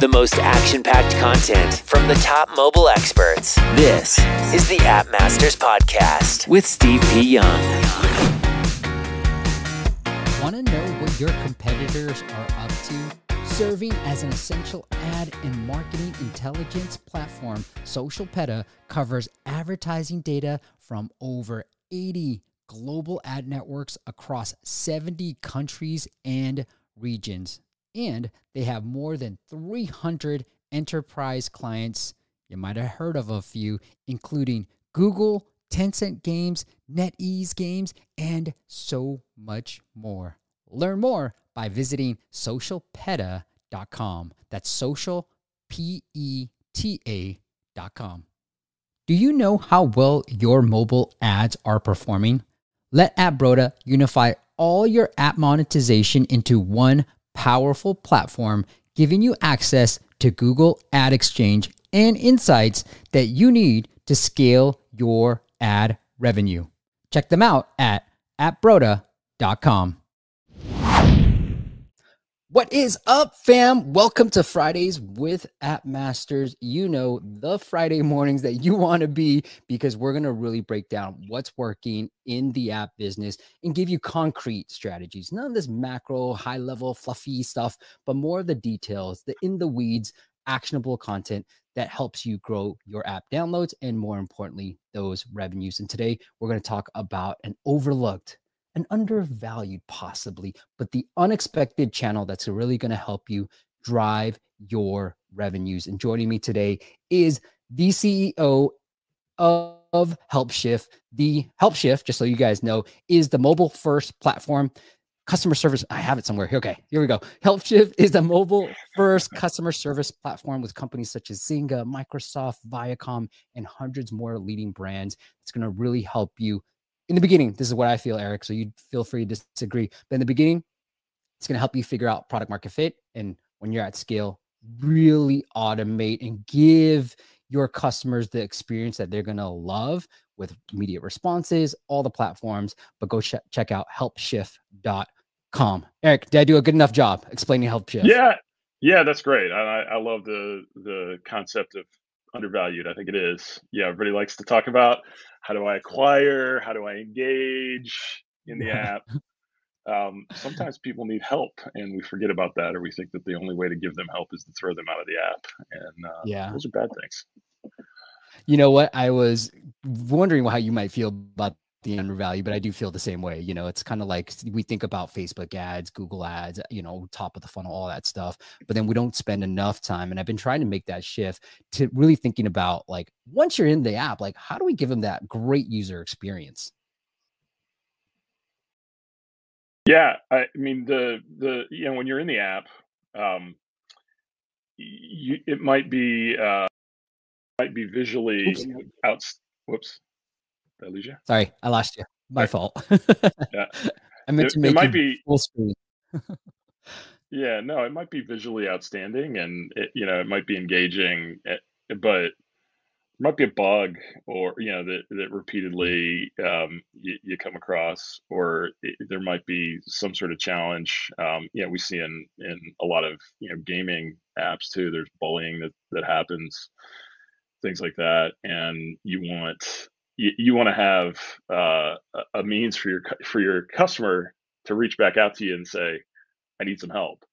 The most action packed content from the top mobile experts. This is the App Masters Podcast with Steve P. Young. Want to know what your competitors are up to? Serving as an essential ad and marketing intelligence platform, SocialPeta covers advertising data from over 80 global ad networks across 70 countries and regions. And they have more than 300 enterprise clients. You might have heard of a few, including Google, Tencent Games, NetEase Games, and so much more. Learn more by visiting socialpeta.com. That's social, P E T A.com. Do you know how well your mobile ads are performing? Let AppBroda unify all your app monetization into one powerful platform, giving you access to Google Ad Exchange and insights that you need to scale your ad revenue. Check them out at appbroda.com. What is up, fam? Welcome to Fridays with App Masters. You know, the Friday mornings that you want to be because we're going to really break down what's working in the app business and give you concrete strategies. None of this macro, high level, fluffy stuff, but more of the details, the in the weeds, actionable content that helps you grow your app downloads and, more importantly, those revenues. And today we're going to talk about an overlooked an undervalued possibly, but the unexpected channel that's really going to help you drive your revenues. And joining me today is the CEO of HelpShift. The HelpShift, just so you guys know, is the mobile first platform. Customer service, I have it somewhere. Okay, here we go. HelpShift is a mobile first customer service platform with companies such as Zynga, Microsoft, Viacom, and hundreds more leading brands. It's going to really help you in the beginning, this is what I feel, Eric. So you feel free to disagree. But in the beginning, it's going to help you figure out product market fit. And when you're at scale, really automate and give your customers the experience that they're going to love with immediate responses, all the platforms. But go ch- check out helpshift.com. Eric, did I do a good enough job explaining HelpShift? Yeah. Yeah, that's great. I, I love the the concept of undervalued. I think it is. Yeah, everybody likes to talk about how do I acquire, how do I engage in the app. Um, sometimes people need help, and we forget about that, or we think that the only way to give them help is to throw them out of the app, and uh, yeah, those are bad things. You know what? I was wondering how you might feel about the undervalue, but I do feel the same way. You know, it's kind of like we think about Facebook ads, Google ads, you know, top of the funnel, all that stuff, but then we don't spend enough time. And I've been trying to make that shift to really thinking about like once you're in the app, like how do we give them that great user experience? Yeah, I mean the the you know when you're in the app, um, you it might be uh, might be visually Oops. out. Whoops did I lose you? Sorry, I lost you. My fault. yeah. I meant it, to make it might be full screen. yeah, no, it might be visually outstanding, and it, you know, it might be engaging, eh, but it might be a bug, or you know, that that repeatedly um, you, you come across, or it, there might be some sort of challenge. Um, you know, we see in in a lot of you know gaming apps too. There's bullying that that happens, things like that, and you want you, you want to have uh, a means for your for your customer to reach back out to you and say, "I need some help."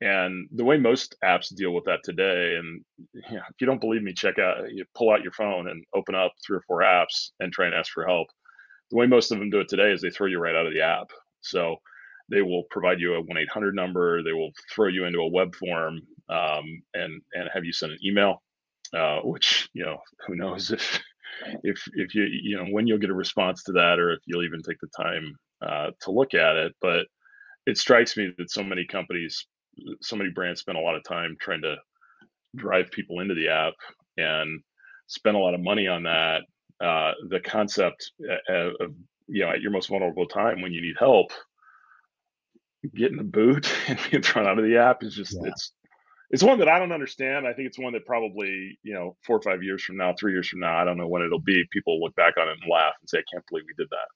And the way most apps deal with that today, and you know, if you don't believe me, check out you pull out your phone and open up three or four apps and try and ask for help. The way most of them do it today is they throw you right out of the app. So they will provide you a one eight hundred number. They will throw you into a web form um, and and have you send an email, uh, which you know who knows if if if you you know when you'll get a response to that or if you'll even take the time uh, to look at it but it strikes me that so many companies so many brands spend a lot of time trying to drive people into the app and spend a lot of money on that uh, the concept uh, uh, of you know at your most vulnerable time when you need help getting a boot and being thrown out of the app is just yeah. it's it's one that I don't understand. I think it's one that probably, you know, four or five years from now, three years from now, I don't know when it'll be. People look back on it and laugh and say, I can't believe we did that.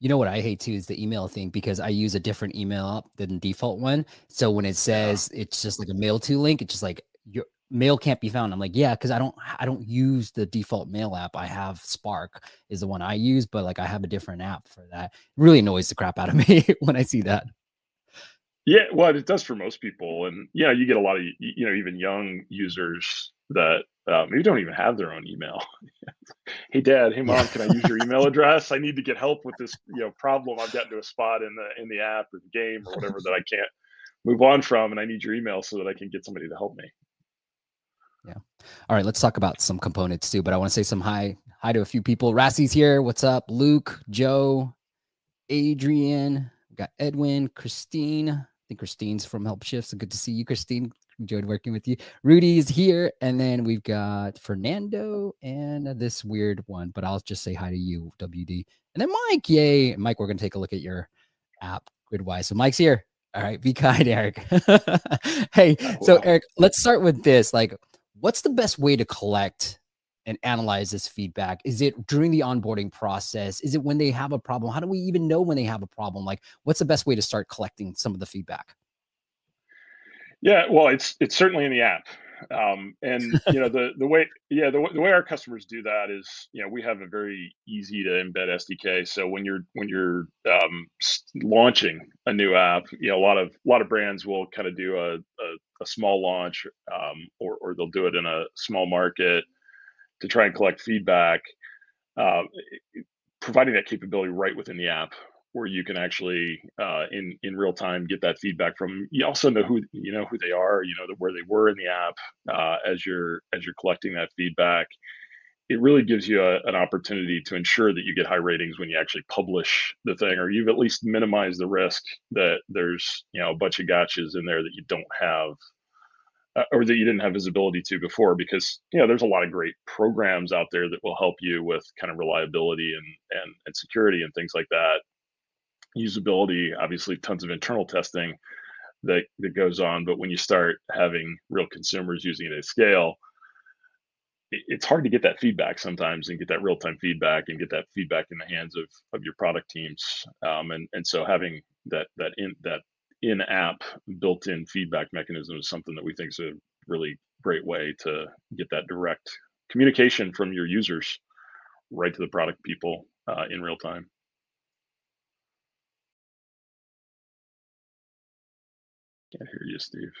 You know what I hate too is the email thing because I use a different email app than the default one. So when it says yeah. it's just like a mail to link, it's just like your mail can't be found. I'm like, yeah, because I don't I don't use the default mail app. I have Spark is the one I use, but like I have a different app for that. It really annoys the crap out of me when I see that. Yeah, well, it does for most people, and yeah, you get a lot of you know even young users that uh, maybe don't even have their own email. hey, Dad. Hey, Mom. Can I use your email address? I need to get help with this, you know, problem. I've gotten to a spot in the in the app or the game or whatever that I can't move on from, and I need your email so that I can get somebody to help me. Yeah. All right. Let's talk about some components too. But I want to say some hi hi to a few people. Rassi's here. What's up? Luke, Joe, Adrian. Got Edwin, Christine. Think Christine's from Help Shift. So good to see you, Christine enjoyed working with you. Rudy's here, and then we've got Fernando and this weird one, but I'll just say hi to you, WD. And then Mike, yay. Mike, we're gonna take a look at your app gridwise. So Mike's here. All right, be kind, Eric. hey, oh, so Eric, let's start with this. Like, what's the best way to collect and analyze this feedback? Is it during the onboarding process? Is it when they have a problem? How do we even know when they have a problem? Like, what's the best way to start collecting some of the feedback? Yeah, well, it's it's certainly in the app, um, and you know the the way yeah the, the way our customers do that is you know we have a very easy to embed SDK. So when you're when you're um, launching a new app, you know a lot of a lot of brands will kind of do a, a, a small launch, um, or or they'll do it in a small market to try and collect feedback. Uh, providing that capability right within the app where you can actually uh, in in real time get that feedback from. You also know who you know who they are. You know where they were in the app uh, as you're as you're collecting that feedback. It really gives you a, an opportunity to ensure that you get high ratings when you actually publish the thing, or you've at least minimized the risk that there's you know a bunch of gotchas in there that you don't have uh, or that you didn't have visibility to before because you know there's a lot of great programs out there that will help you with kind of reliability and and, and security and things like that usability, obviously tons of internal testing that, that goes on. But when you start having real consumers using it at scale, it, it's hard to get that feedback sometimes and get that real time feedback and get that feedback in the hands of, of your product teams. Um, and, and so having that, that in that in app built in feedback mechanism is something that we think is a really great way to get that direct communication from your users right to the product people uh, in real time. Can't hear you, Steve.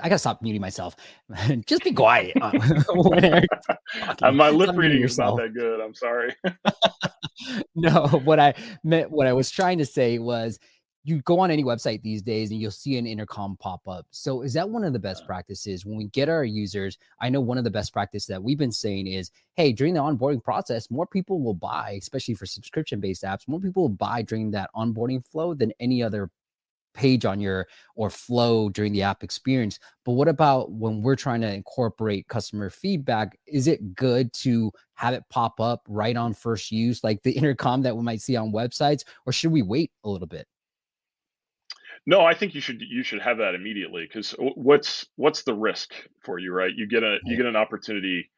I gotta stop muting myself. Just be quiet. My lip reading is not that good. I'm sorry. no, what I meant, what I was trying to say was you go on any website these days and you'll see an intercom pop up. So is that one of the best practices when we get our users? I know one of the best practices that we've been saying is, hey, during the onboarding process, more people will buy, especially for subscription based apps, more people will buy during that onboarding flow than any other page on your or flow during the app experience. But what about when we're trying to incorporate customer feedback? Is it good to have it pop up right on first use, like the intercom that we might see on websites, or should we wait a little bit? No, I think you should you should have that immediately because what's what's the risk for you, right? You get a you get an opportunity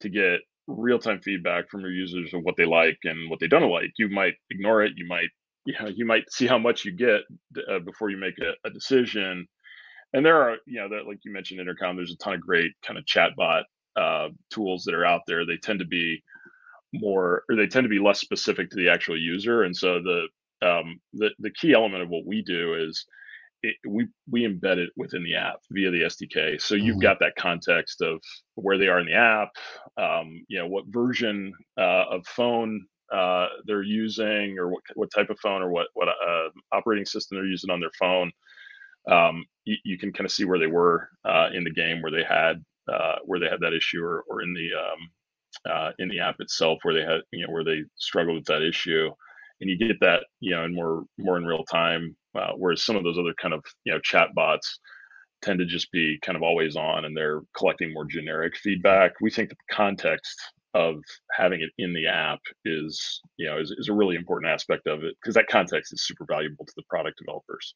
to get real time feedback from your users of what they like and what they don't like. You might ignore it. You might you know you might see how much you get uh, before you make a, a, decision. And there are you know that like you mentioned intercom. There's a ton of great kind of chatbot uh, tools that are out there. They tend to be more or they tend to be less specific to the actual user, and so the um, the the key element of what we do is it, we we embed it within the app via the SDK. So you've mm-hmm. got that context of where they are in the app, um, you know, what version uh, of phone uh, they're using, or what what type of phone, or what what uh, operating system they're using on their phone. Um, you, you, can kind of see where they were uh, in the game, where they had uh, where they had that issue, or or in the um, uh, in the app itself, where they had you know where they struggled with that issue and you get that you know in more more in real time whereas some of those other kind of you know chat bots tend to just be kind of always on and they're collecting more generic feedback we think the context of having it in the app is you know is, is a really important aspect of it because that context is super valuable to the product developers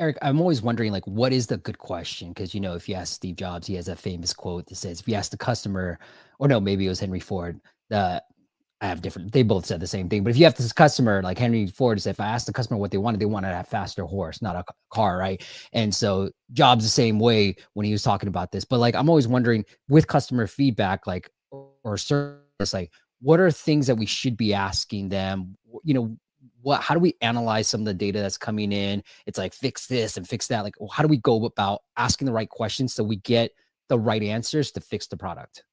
Eric, I'm always wondering, like, what is the good question? Because you know, if you ask Steve Jobs, he has a famous quote that says, "If you ask the customer, or no, maybe it was Henry Ford, the I have different. They both said the same thing. But if you have this customer, like Henry Ford said, if I asked the customer what they wanted, they wanted a faster horse, not a car, right? And so Jobs the same way when he was talking about this. But like, I'm always wondering with customer feedback, like or service, like what are things that we should be asking them? You know, what how do we analyze some of the data that's coming in it's like fix this and fix that like how do we go about asking the right questions so we get the right answers to fix the product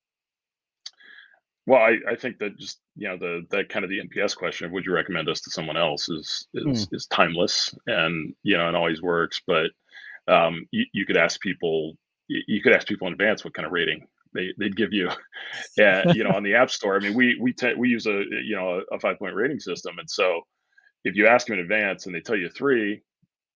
well i, I think that just you know the that kind of the nps question of would you recommend us to someone else is is, mm. is timeless and you know it always works but um, you, you could ask people you could ask people in advance what kind of rating they they'd give you and you know on the app store i mean we we te- we use a you know a five point rating system and so if you ask them in advance and they tell you three,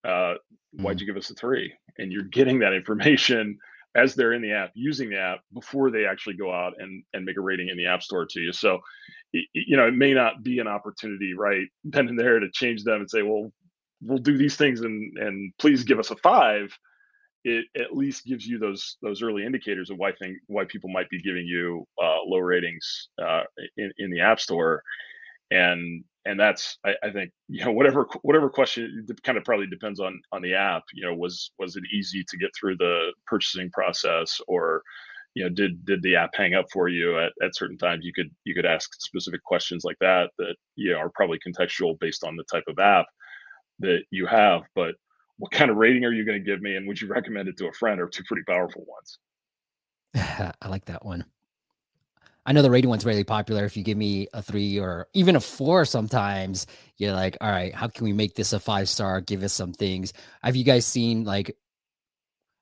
uh, why'd mm. you give us a three? And you're getting that information as they're in the app using the app before they actually go out and, and make a rating in the app store to you. So, you know, it may not be an opportunity right then and there to change them and say, well, we'll do these things and, and please give us a five. It at least gives you those those early indicators of why think why people might be giving you uh, low ratings uh, in, in the app store and and that's I, I, think you know whatever whatever question kind of probably depends on on the app you know was was it easy to get through the purchasing process or you know did did the app hang up for you at, at certain times? You could you could ask specific questions like that that you know are probably contextual based on the type of app that you have but what kind of rating are you going to give me and would you recommend it to a friend or two pretty powerful ones. I like that one I know the rating one's really popular. If you give me a three or even a four, sometimes you're like, all right, how can we make this a five star? Give us some things. Have you guys seen like,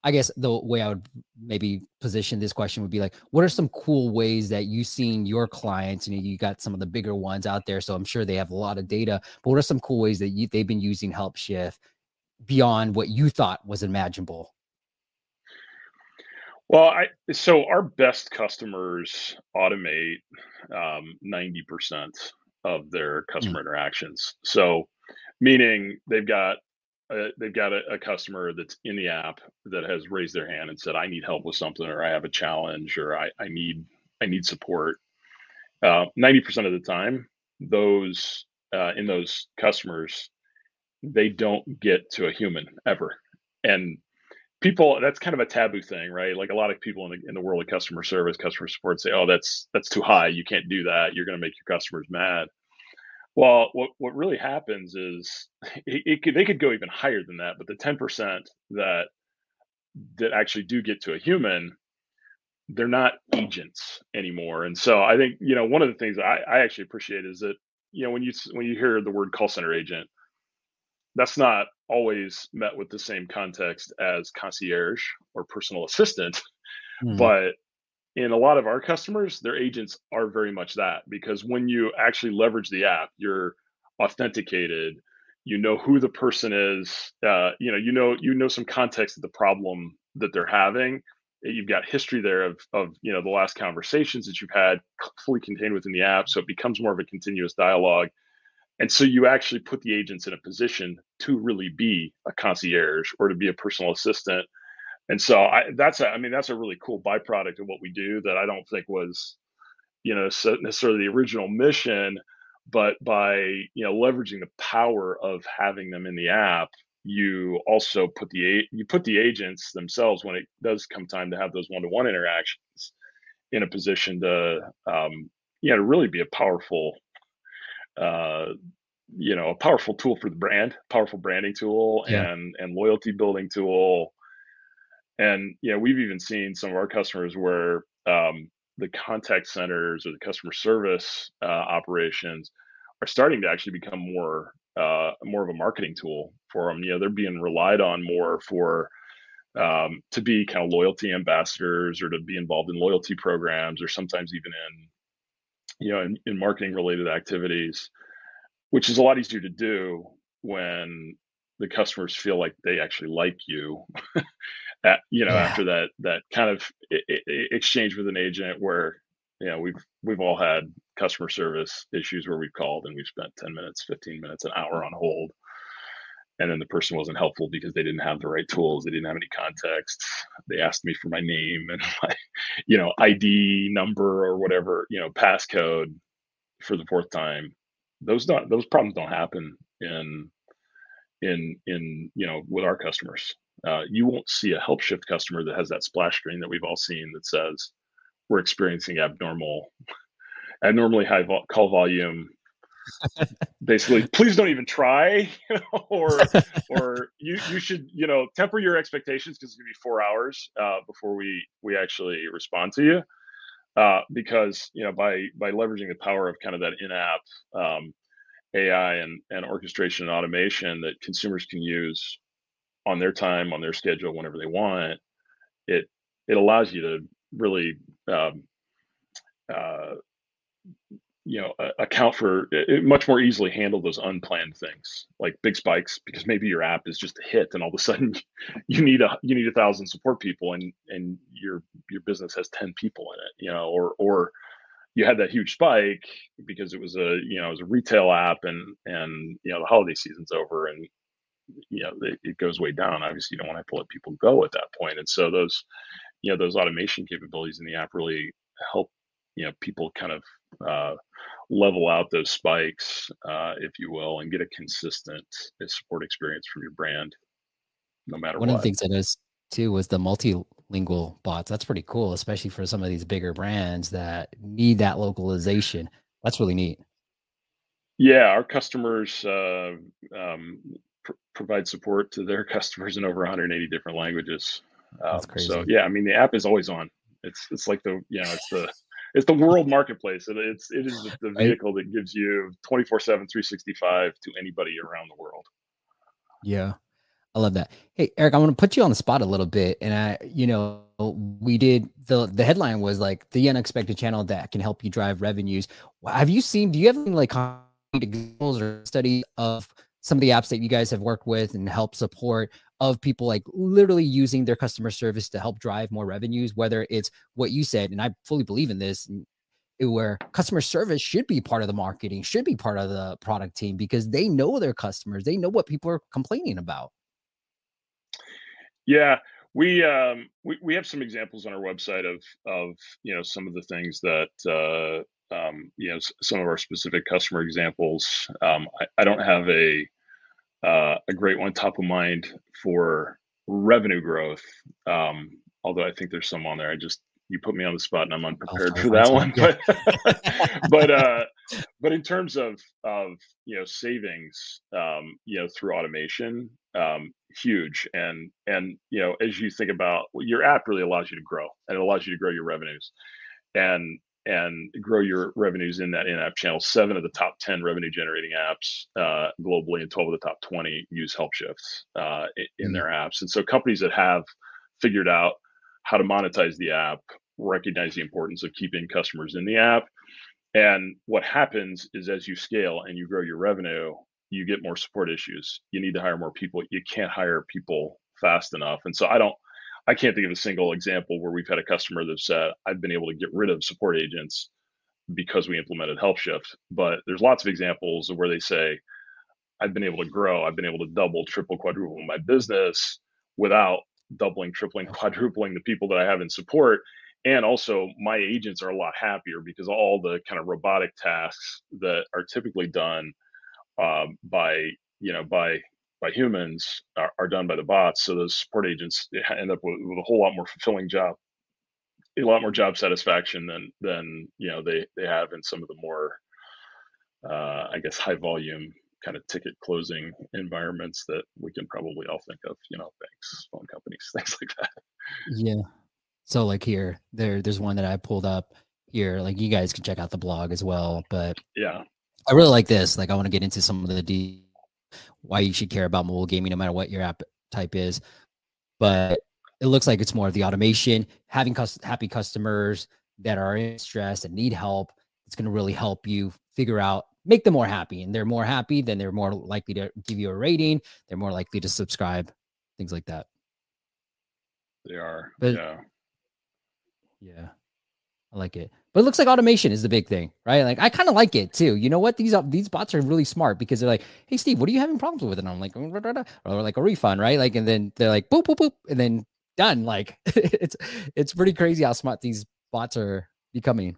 I guess the way I would maybe position this question would be like, what are some cool ways that you've seen your clients? You know, you got some of the bigger ones out there, so I'm sure they have a lot of data. But what are some cool ways that you, they've been using Helpshift beyond what you thought was imaginable? Well, I so our best customers automate um, 90% of their mm. customer mm. interactions. So, meaning they've got a, they've got a, a, customer that's in the app that has raised their hand and said, "I need help with something," or "I have a challenge," or "I, I need I need support." Uh, 90% of the time, those uh, in those customers, they don't get to a human ever, and people that's kind of a taboo thing right? Like a lot of people in the, in the world of customer service customer support say oh that's that's too high. You can't do that. You're going to make your customers mad. Well what, what really happens is it, it could, they could go even higher than that but the 10% that that actually do get to a human they're not agents anymore. And so i think you know one of the things I, I actually appreciate is that you know when you when you hear the word call center agent that's not always met with the same context as concierge or personal assistant mm. but in a lot of our customers their agents are very much that because when you actually leverage the app you're authenticated you know who the person is uh, you know you know you know some context of the problem that they're having you've got history there of of you know the last conversations that you've had fully contained within the app so it becomes more of a continuous dialogue and so you actually put the agents in a position to really be a concierge or to be a personal assistant. And so I, that's a, I mean, that's a really cool byproduct of what we do that I don't think was, you know, necessarily the original mission, but by, you know, leveraging the power of having them in the app, you also put the, you put the agents themselves when it does come time to have those one-to-one interactions in a position to, um, you know, to really be a powerful uh, you know a powerful tool for the brand powerful branding tool yeah. and and loyalty building tool and you know we've even seen some of our customers where um, the contact centers or the customer service uh, operations are starting to actually become more uh, more of a marketing tool for them you know they're being relied on more for um, to be kind of loyalty ambassadors or to be involved in loyalty programs or sometimes even in you know, in, in marketing related activities, which is a lot easier to do when the customers feel like they actually like you at, you know yeah. after that that kind of exchange with an agent where you know we've we've all had customer service issues where we've called and we've spent 10 minutes 15 minutes an hour on hold and then the person wasn't helpful because they didn't have the right tools they didn't have any context they asked me for my name and my you know id number or whatever you know passcode for the fourth time. Those don't those problems don't happen in in in you know with our customers. Uh, you won't see a Helpshift customer that has that splash screen that we've all seen that says we're experiencing abnormal abnormally high call volume basically please don't even try you or or you you should you know temper your expectations because it's gonna be four hours uh, before we we actually respond to you. Uh, because you know by by leveraging the power of kind of that in-app um, AI and and orchestration and automation that consumers can use on their time on their schedule whenever they want it it allows you to really um, uh, you know account for uh, it, much more easily handle those unplanned things like big spikes because maybe your app is just a hit and all of a sudden you need a you need a thousand support people and and your your business has 10 people in it you know or or you had that huge spike because it was a you know it was a retail app and and you know the holiday season's over and you know it, it goes way down. Obviously you don't want to have to let people go at that point. And so those you know those automation capabilities in the app really help you know people kind of uh, level out those spikes, uh, if you will, and get a consistent uh, support experience from your brand, no matter One what. of the things I noticed too was the multilingual bots. That's pretty cool, especially for some of these bigger brands that need that localization. That's really neat. Yeah, our customers uh, um, pr- provide support to their customers in over 180 different languages. Um, That's crazy. so yeah, I mean the app is always on. It's it's like the you know it's the it's the world marketplace. It, it's it is the vehicle that gives you 24 7 365 to anybody around the world. Yeah. I love that. Hey, Eric, I want to put you on the spot a little bit. And I, you know, we did the the headline was like the unexpected channel that can help you drive revenues. Have you seen, do you have any like examples or study of some of the apps that you guys have worked with and help support of people like literally using their customer service to help drive more revenues, whether it's what you said, and I fully believe in this, where customer service should be part of the marketing, should be part of the product team because they know their customers, they know what people are complaining about. Yeah, we um, we we have some examples on our website of of you know some of the things that uh, um, you know some of our specific customer examples. Um, I, I don't have a uh, a great one top of mind for revenue growth. Um, although I think there's some on there. I just you put me on the spot and I'm unprepared for that one. But but uh, but in terms of of you know savings, um, you know through automation, um, huge. And and you know as you think about your app really allows you to grow and it allows you to grow your revenues. And and grow your revenues in that in-app channel. Seven of the top 10 revenue generating apps uh, globally and 12 of the top 20 use Helpshift uh, in mm-hmm. their apps. And so companies that have figured out how to monetize the app recognize the importance of keeping customers in the app. And what happens is as you scale and you grow your revenue, you get more support issues. You need to hire more people. You can't hire people fast enough. And so I don't I can't think of a single example where we've had a customer that said, I've been able to get rid of support agents because we implemented Helpshift. But there's lots of examples of where they say, I've been able to grow, I've been able to double, triple, quadruple my business without doubling, tripling, quadrupling the people that I have in support. And also, my agents are a lot happier because all the kind of robotic tasks that are typically done um, by you know by by humans are, are done by the bots. So those support agents end up with, with a whole lot more fulfilling job, a lot more job satisfaction than than you know they they have in some of the more uh, I guess high volume kind of ticket closing environments that we can probably all think of, you know, banks, phone companies, things like that. Yeah. So like here, there there's one that I pulled up here. Like you guys can check out the blog as well. But yeah. I really like this. Like I want to get into some of the why you should care about mobile gaming no matter what your app type is. But it looks like it's more of the automation, having cus- happy customers that are in stress and need help. It's going to really help you figure out, make them more happy. And they're more happy, then they're more likely to give you a rating. They're more likely to subscribe, things like that. They are. But, yeah. Yeah. I like it. But it looks like automation is the big thing, right? Like I kind of like it too. You know what? These these bots are really smart because they're like, "Hey Steve, what are you having problems with?" And I'm like, or like a refund, right? Like, and then they're like, "Boop boop boop," and then done. Like it's it's pretty crazy how smart these bots are becoming.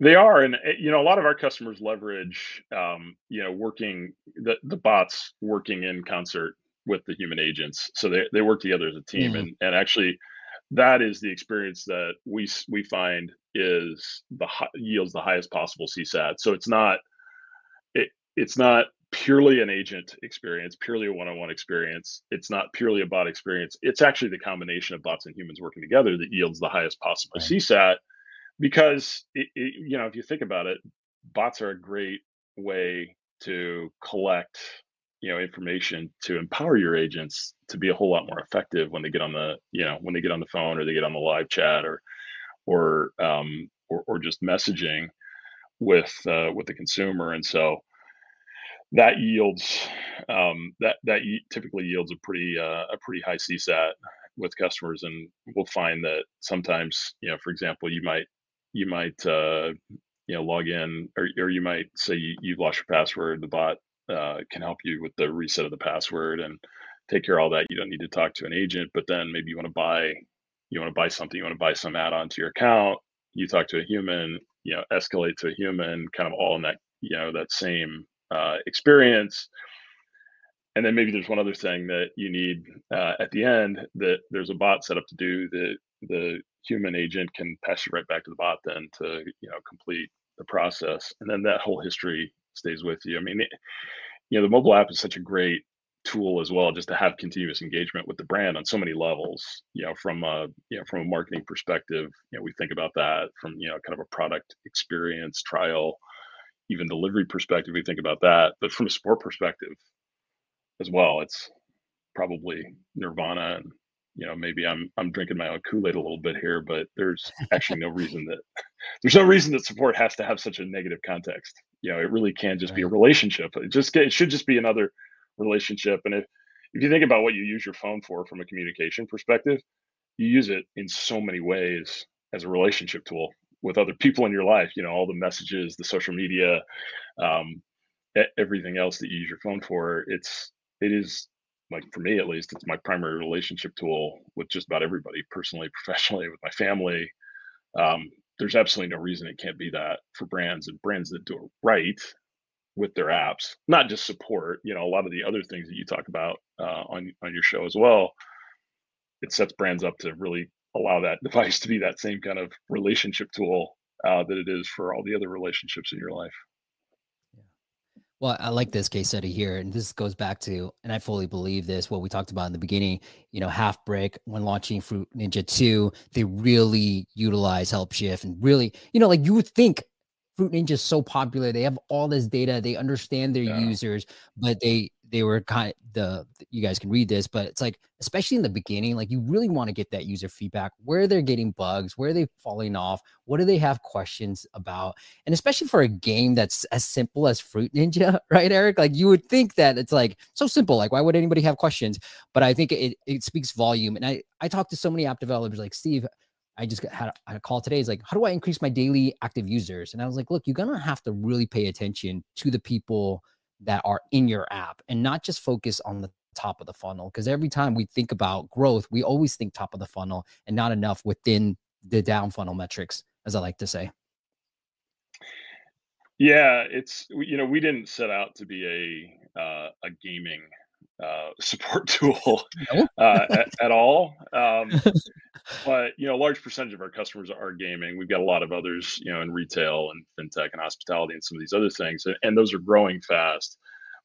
They are, and eh, you know, a lot of our customers leverage, um, you know, working the the bots working in concert with the human agents, so they they work together as a team, mm-hmm. and and actually that is the experience that we we find is the yields the highest possible CSAT. So it's not it it's not purely an agent experience, purely a one-on-one experience. It's not purely a bot experience. It's actually the combination of bots and humans working together that yields the highest possible right. CSAT. Because it, it, you know, if you think about it, bots are a great way to collect you know information to empower your agents to be a whole lot more effective when they get on the you know when they get on the phone or they get on the live chat or or um, or, or just messaging with uh, with the consumer. And so that yields um, that that typically yields a pretty uh, a pretty high CSAT with customers. And we'll find that sometimes you know for example you might you might uh, you know log in or, or you might say you, you've lost your password the bot uh, can help you with the reset of the password and take care of all that. You don't need to talk to an agent, but then maybe you want to buy, you want to buy something, you want to buy some add-on to your account. You talk to a human, you know, escalate to a human, kind of all in that, you know, that same uh, experience. And then maybe there's one other thing that you need uh, at the end that there's a bot set up to do that the human agent can pass you right back to the bot then to you know complete the process and then that whole history stays with you. I mean, it, you know, the mobile app is such a great tool as well, just to have continuous engagement with the brand on so many levels. You know, from a you know from a marketing perspective, you know, we think about that from you know kind of a product experience trial, even delivery perspective. We think about that, but from a sport perspective as well, it's probably Nirvana and you know maybe i'm i'm drinking my own kool-aid a little bit here but there's actually no reason that there's no reason that support has to have such a negative context you know it really can just right. be a relationship it just it should just be another relationship and if if you think about what you use your phone for from a communication perspective you use it in so many ways as a relationship tool with other people in your life you know all the messages the social media um, everything else that you use your phone for it's it is like for me at least it's my primary relationship tool with just about everybody personally professionally with my family um, there's absolutely no reason it can't be that for brands and brands that do it right with their apps not just support you know a lot of the other things that you talk about uh, on on your show as well. It sets brands up to really allow that device to be that same kind of relationship tool uh, that it is for all the other relationships in your life well, I like this case study here. And this goes back to, and I fully believe this, what we talked about in the beginning, you know, Halfbrick, when launching Fruit Ninja 2, they really utilize Helpshift and really, you know, like you would think Fruit Ninja is so popular. They have all this data, they understand their yeah. users, but they they were kind of the you guys can read this, but it's like especially in the beginning, like you really want to get that user feedback, where they're getting bugs, where are they falling off, what do they have questions about, and especially for a game that's as simple as Fruit Ninja, right, Eric? Like you would think that it's like so simple, like why would anybody have questions? But I think it it speaks volume, and I I talk to so many app developers like Steve. I just had a call today. Is like, how do I increase my daily active users? And I was like, look, you're gonna have to really pay attention to the people that are in your app and not just focus on the top of the funnel because every time we think about growth we always think top of the funnel and not enough within the down funnel metrics as i like to say yeah it's you know we didn't set out to be a uh, a gaming uh, support tool no. uh, at, at, all. Um, but you know, a large percentage of our customers are gaming. We've got a lot of others, you know, in retail and fintech and hospitality and some of these other things, and, and those are growing fast.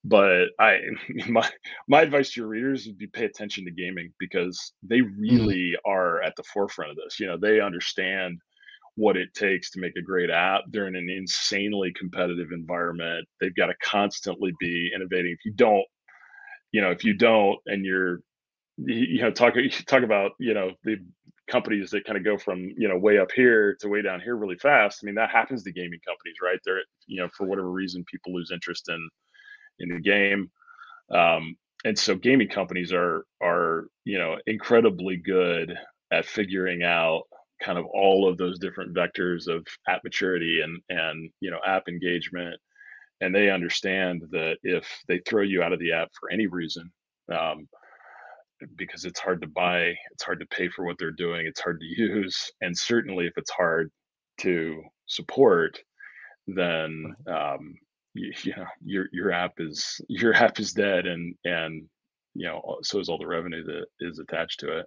But I, my my advice to your readers would be pay attention to gaming because they mm. really mm. are at the forefront of this. You know, they understand what it takes to make a great app. They're in an insanely competitive environment. They've got to constantly be innovating. If you don't you know if you don't and you're you know talk talk about you know the companies that kind of go from you know way up here to way down here really fast i mean that happens to gaming companies right? They're you know for whatever reason people lose interest in in the game. Um, and so gaming companies are are you know incredibly good at figuring out kind of all of those different vectors of app maturity and and you know app engagement and they understand that if they throw you out of the app for any reason um, because it's hard to buy it's hard to pay for what they're doing it's hard to use and certainly if it's hard to support then um, you, you know your your app is your app is dead and and you know so is all the revenue that is attached to it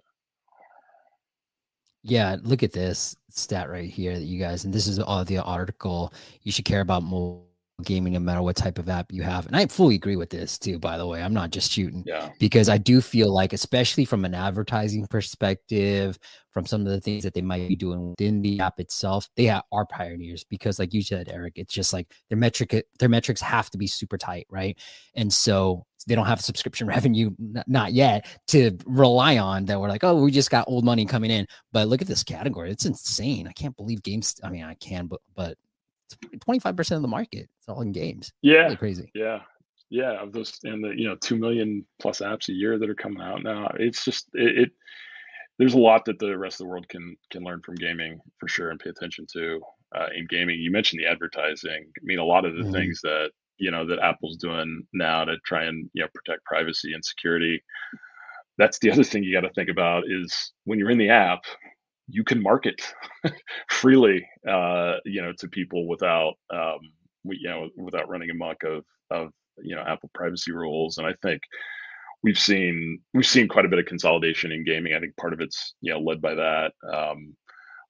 yeah, look at this stat right here that you guys, and this is all the article. You should care about mobile gaming no matter what type of app you have. And I fully agree with this too, by the way. I'm not just shooting. Yeah. Because I do feel like, especially from an advertising perspective, from some of the things that they might be doing within the app itself, they are pioneers because like you said, Eric, it's just like their metric their metrics have to be super tight, right? And so they don't have subscription revenue not yet to rely on that we're like oh we just got old money coming in but look at this category it's insane i can't believe games i mean i can but but 25% of the market. It's all in games. Yeah. Really crazy. Yeah. Yeah. Of those and the, you know, 2 million plus apps a year that are coming out now. It's just, it, it there's a lot that the rest of the world can, can learn from gaming for sure and pay attention to uh, in gaming. You mentioned the advertising. I mean, a lot of the mm-hmm. things that, you know, that Apple's doing now to try and, you know, protect privacy and security. That's the other thing you got to think about is when you're in the app, you can market freely, uh, you know, to people without, um, you know, without running amok of of you know Apple privacy rules. And I think we've seen we've seen quite a bit of consolidation in gaming. I think part of it's you know led by that. Um,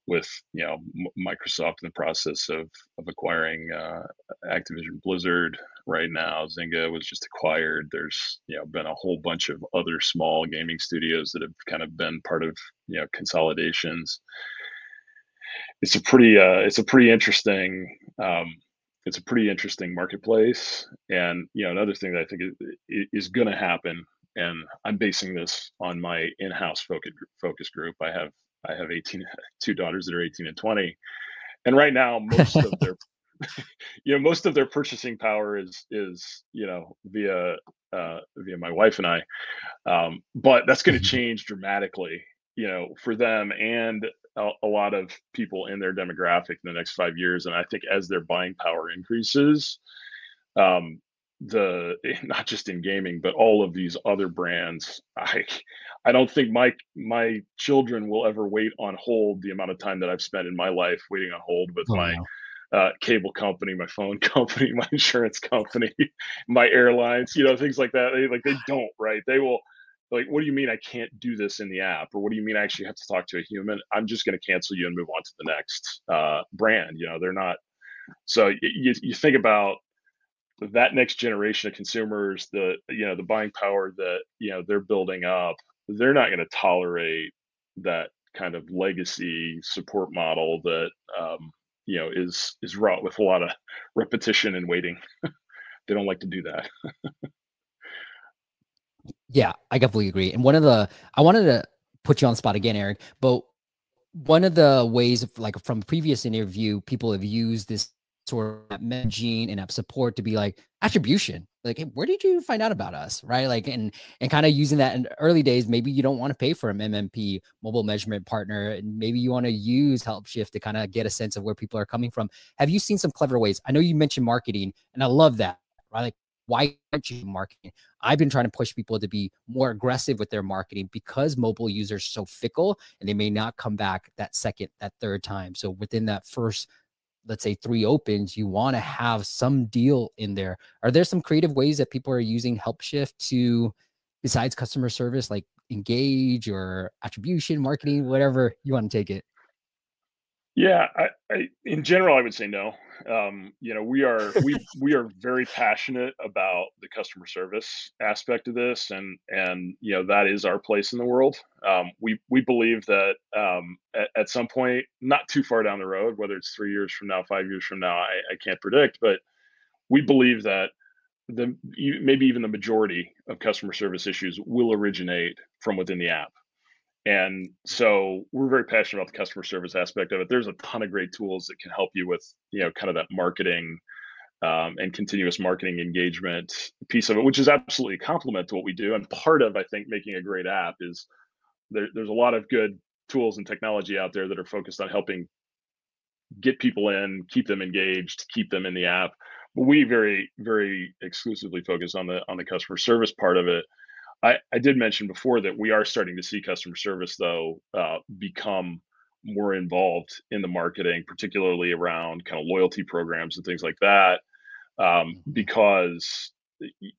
with you know Microsoft in the process of of acquiring uh, Activision Blizzard right now. Zynga was just acquired. There's you know been a whole bunch of other small gaming studios that have kind of been part of you know consolidations. It's a pretty uh, it's a pretty interesting um, it's a pretty interesting marketplace. And you know another thing that I think is, is going to happen, and I'm basing this on my in-house focus focus group. I have I have 18, two daughters that are 18 and 20. And right now, most of their, you know, most of their purchasing power is, is, you know, via, uh, via my wife and I. Um, but that's going to mm-hmm. change dramatically, you know, for them and a, a lot of people in their demographic in the next five years. And I think as their buying power increases, um, the not just in gaming but all of these other brands i i don't think my my children will ever wait on hold the amount of time that i've spent in my life waiting on hold with oh, my wow. uh, cable company my phone company my insurance company my airlines you know things like that they, like they don't right they will like what do you mean i can't do this in the app or what do you mean i actually have to talk to a human i'm just going to cancel you and move on to the next uh, brand you know they're not so you, you think about that next generation of consumers, the you know the buying power that you know they're building up, they're not going to tolerate that kind of legacy support model that um, you know is is wrought with a lot of repetition and waiting. they don't like to do that. yeah, I completely agree. And one of the I wanted to put you on spot again, Eric, but one of the ways of like from previous interview, people have used this sort of messaging and app support to be like attribution like hey, where did you find out about us right like and and kind of using that in early days maybe you don't want to pay for an mmp mobile measurement partner and maybe you want to use Helpshift to kind of get a sense of where people are coming from have you seen some clever ways i know you mentioned marketing and i love that right like why aren't you marketing i've been trying to push people to be more aggressive with their marketing because mobile users are so fickle and they may not come back that second that third time so within that first let's say three opens, you want to have some deal in there. Are there some creative ways that people are using Helpshift to, besides customer service, like engage or attribution, marketing, whatever you want to take it? Yeah, I, I, in general, I would say no. Um, you know, we are we we are very passionate about the customer service aspect of this, and and you know that is our place in the world. Um, we we believe that um, at, at some point, not too far down the road, whether it's three years from now, five years from now, I, I can't predict, but we believe that the maybe even the majority of customer service issues will originate from within the app and so we're very passionate about the customer service aspect of it. There's a ton of great tools that can help you with, you know, kind of that marketing um, and continuous marketing engagement piece of it, which is absolutely a complement to what we do. And part of, I think, making a great app is there, there's a lot of good tools and technology out there that are focused on helping get people in, keep them engaged, keep them in the app. But we very, very exclusively focus on the on the customer service part of it. I, I did mention before that we are starting to see customer service though uh, become more involved in the marketing, particularly around kind of loyalty programs and things like that, um, mm-hmm. because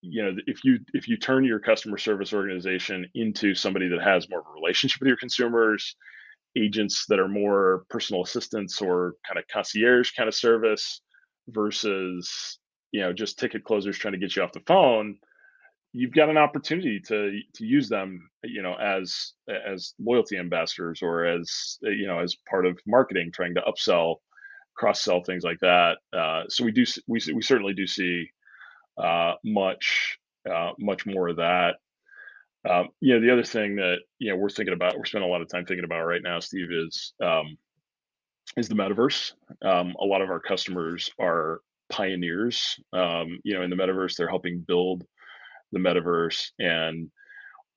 you know if you if you turn your customer service organization into somebody that has more of a relationship with your consumers agents that are more personal assistants or kind of concierge kind of service versus you know just ticket closers trying to get you off the phone you've got an opportunity to to use them you know as as loyalty ambassadors or as you know as part of marketing trying to upsell cross sell things like that uh, so we do we, we certainly do see uh, much uh, much more of that um, you know, the other thing that you know we're thinking about, we're spending a lot of time thinking about right now, Steve, is um, is the metaverse. Um, a lot of our customers are pioneers. Um, you know, in the metaverse, they're helping build the metaverse, and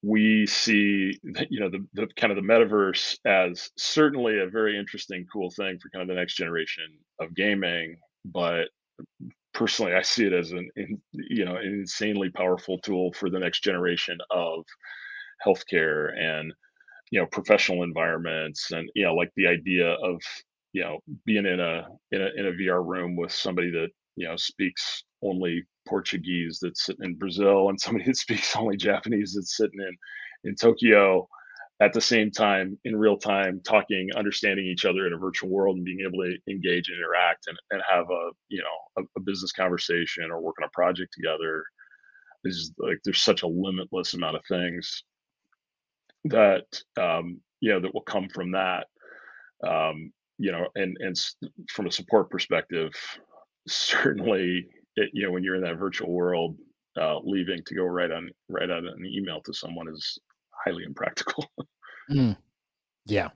we see you know the, the kind of the metaverse as certainly a very interesting, cool thing for kind of the next generation of gaming, but personally, I see it as an you know an insanely powerful tool for the next generation of healthcare and you know professional environments and you know like the idea of you know being in a in a in a VR room with somebody that you know speaks only Portuguese that's sitting in Brazil and somebody that speaks only Japanese that's sitting in in Tokyo at the same time in real time talking understanding each other in a virtual world and being able to engage and interact and, and have a you know a, a business conversation or work on a project together is like there's such a limitless amount of things that um you know that will come from that um you know and and from a support perspective certainly it, you know when you're in that virtual world uh, leaving to go right on right on an email to someone is highly impractical. mm. Yeah.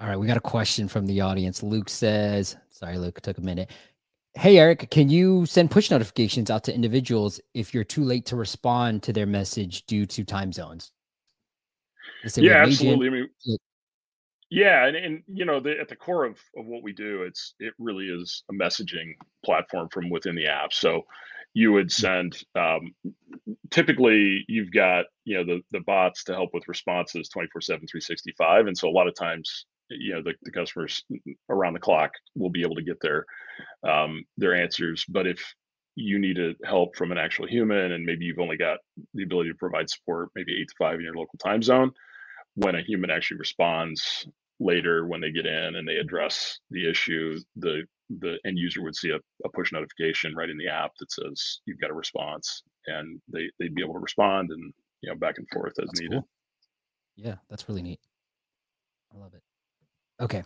All right, we got a question from the audience. Luke says, sorry, Luke, took a minute. Hey, Eric, can you send push notifications out to individuals if you're too late to respond to their message due to time zones? Yeah, absolutely. I mean, yeah, and, and you know, the, at the core of, of what we do, it's it really is a messaging platform from within the app. So you would mm. send um, typically you've got you know the the bots to help with responses 24 7 365 and so a lot of times you know the, the customers around the clock will be able to get their um, their answers but if you needed help from an actual human and maybe you've only got the ability to provide support maybe eight to five in your local time zone when a human actually responds later when they get in and they address the issue the the end user would see a, a, push notification right in the app that says you've got a response and they, they'd be able to respond and you know back and forth as that's needed. cool. yeah that's really neat. I love it. Okay.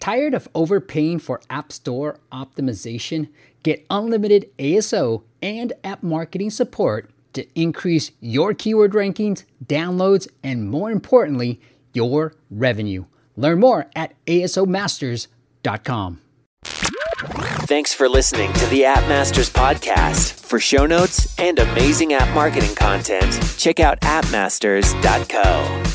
Tired of overpaying for app store optimization? Get unlimited aso and app marketing support to increase your keyword rankings downloads and more importantly your revenue learn more at asomasters.com Thanks for listening to the App Masters podcast. For show notes and amazing app marketing content, check out appmasters.co.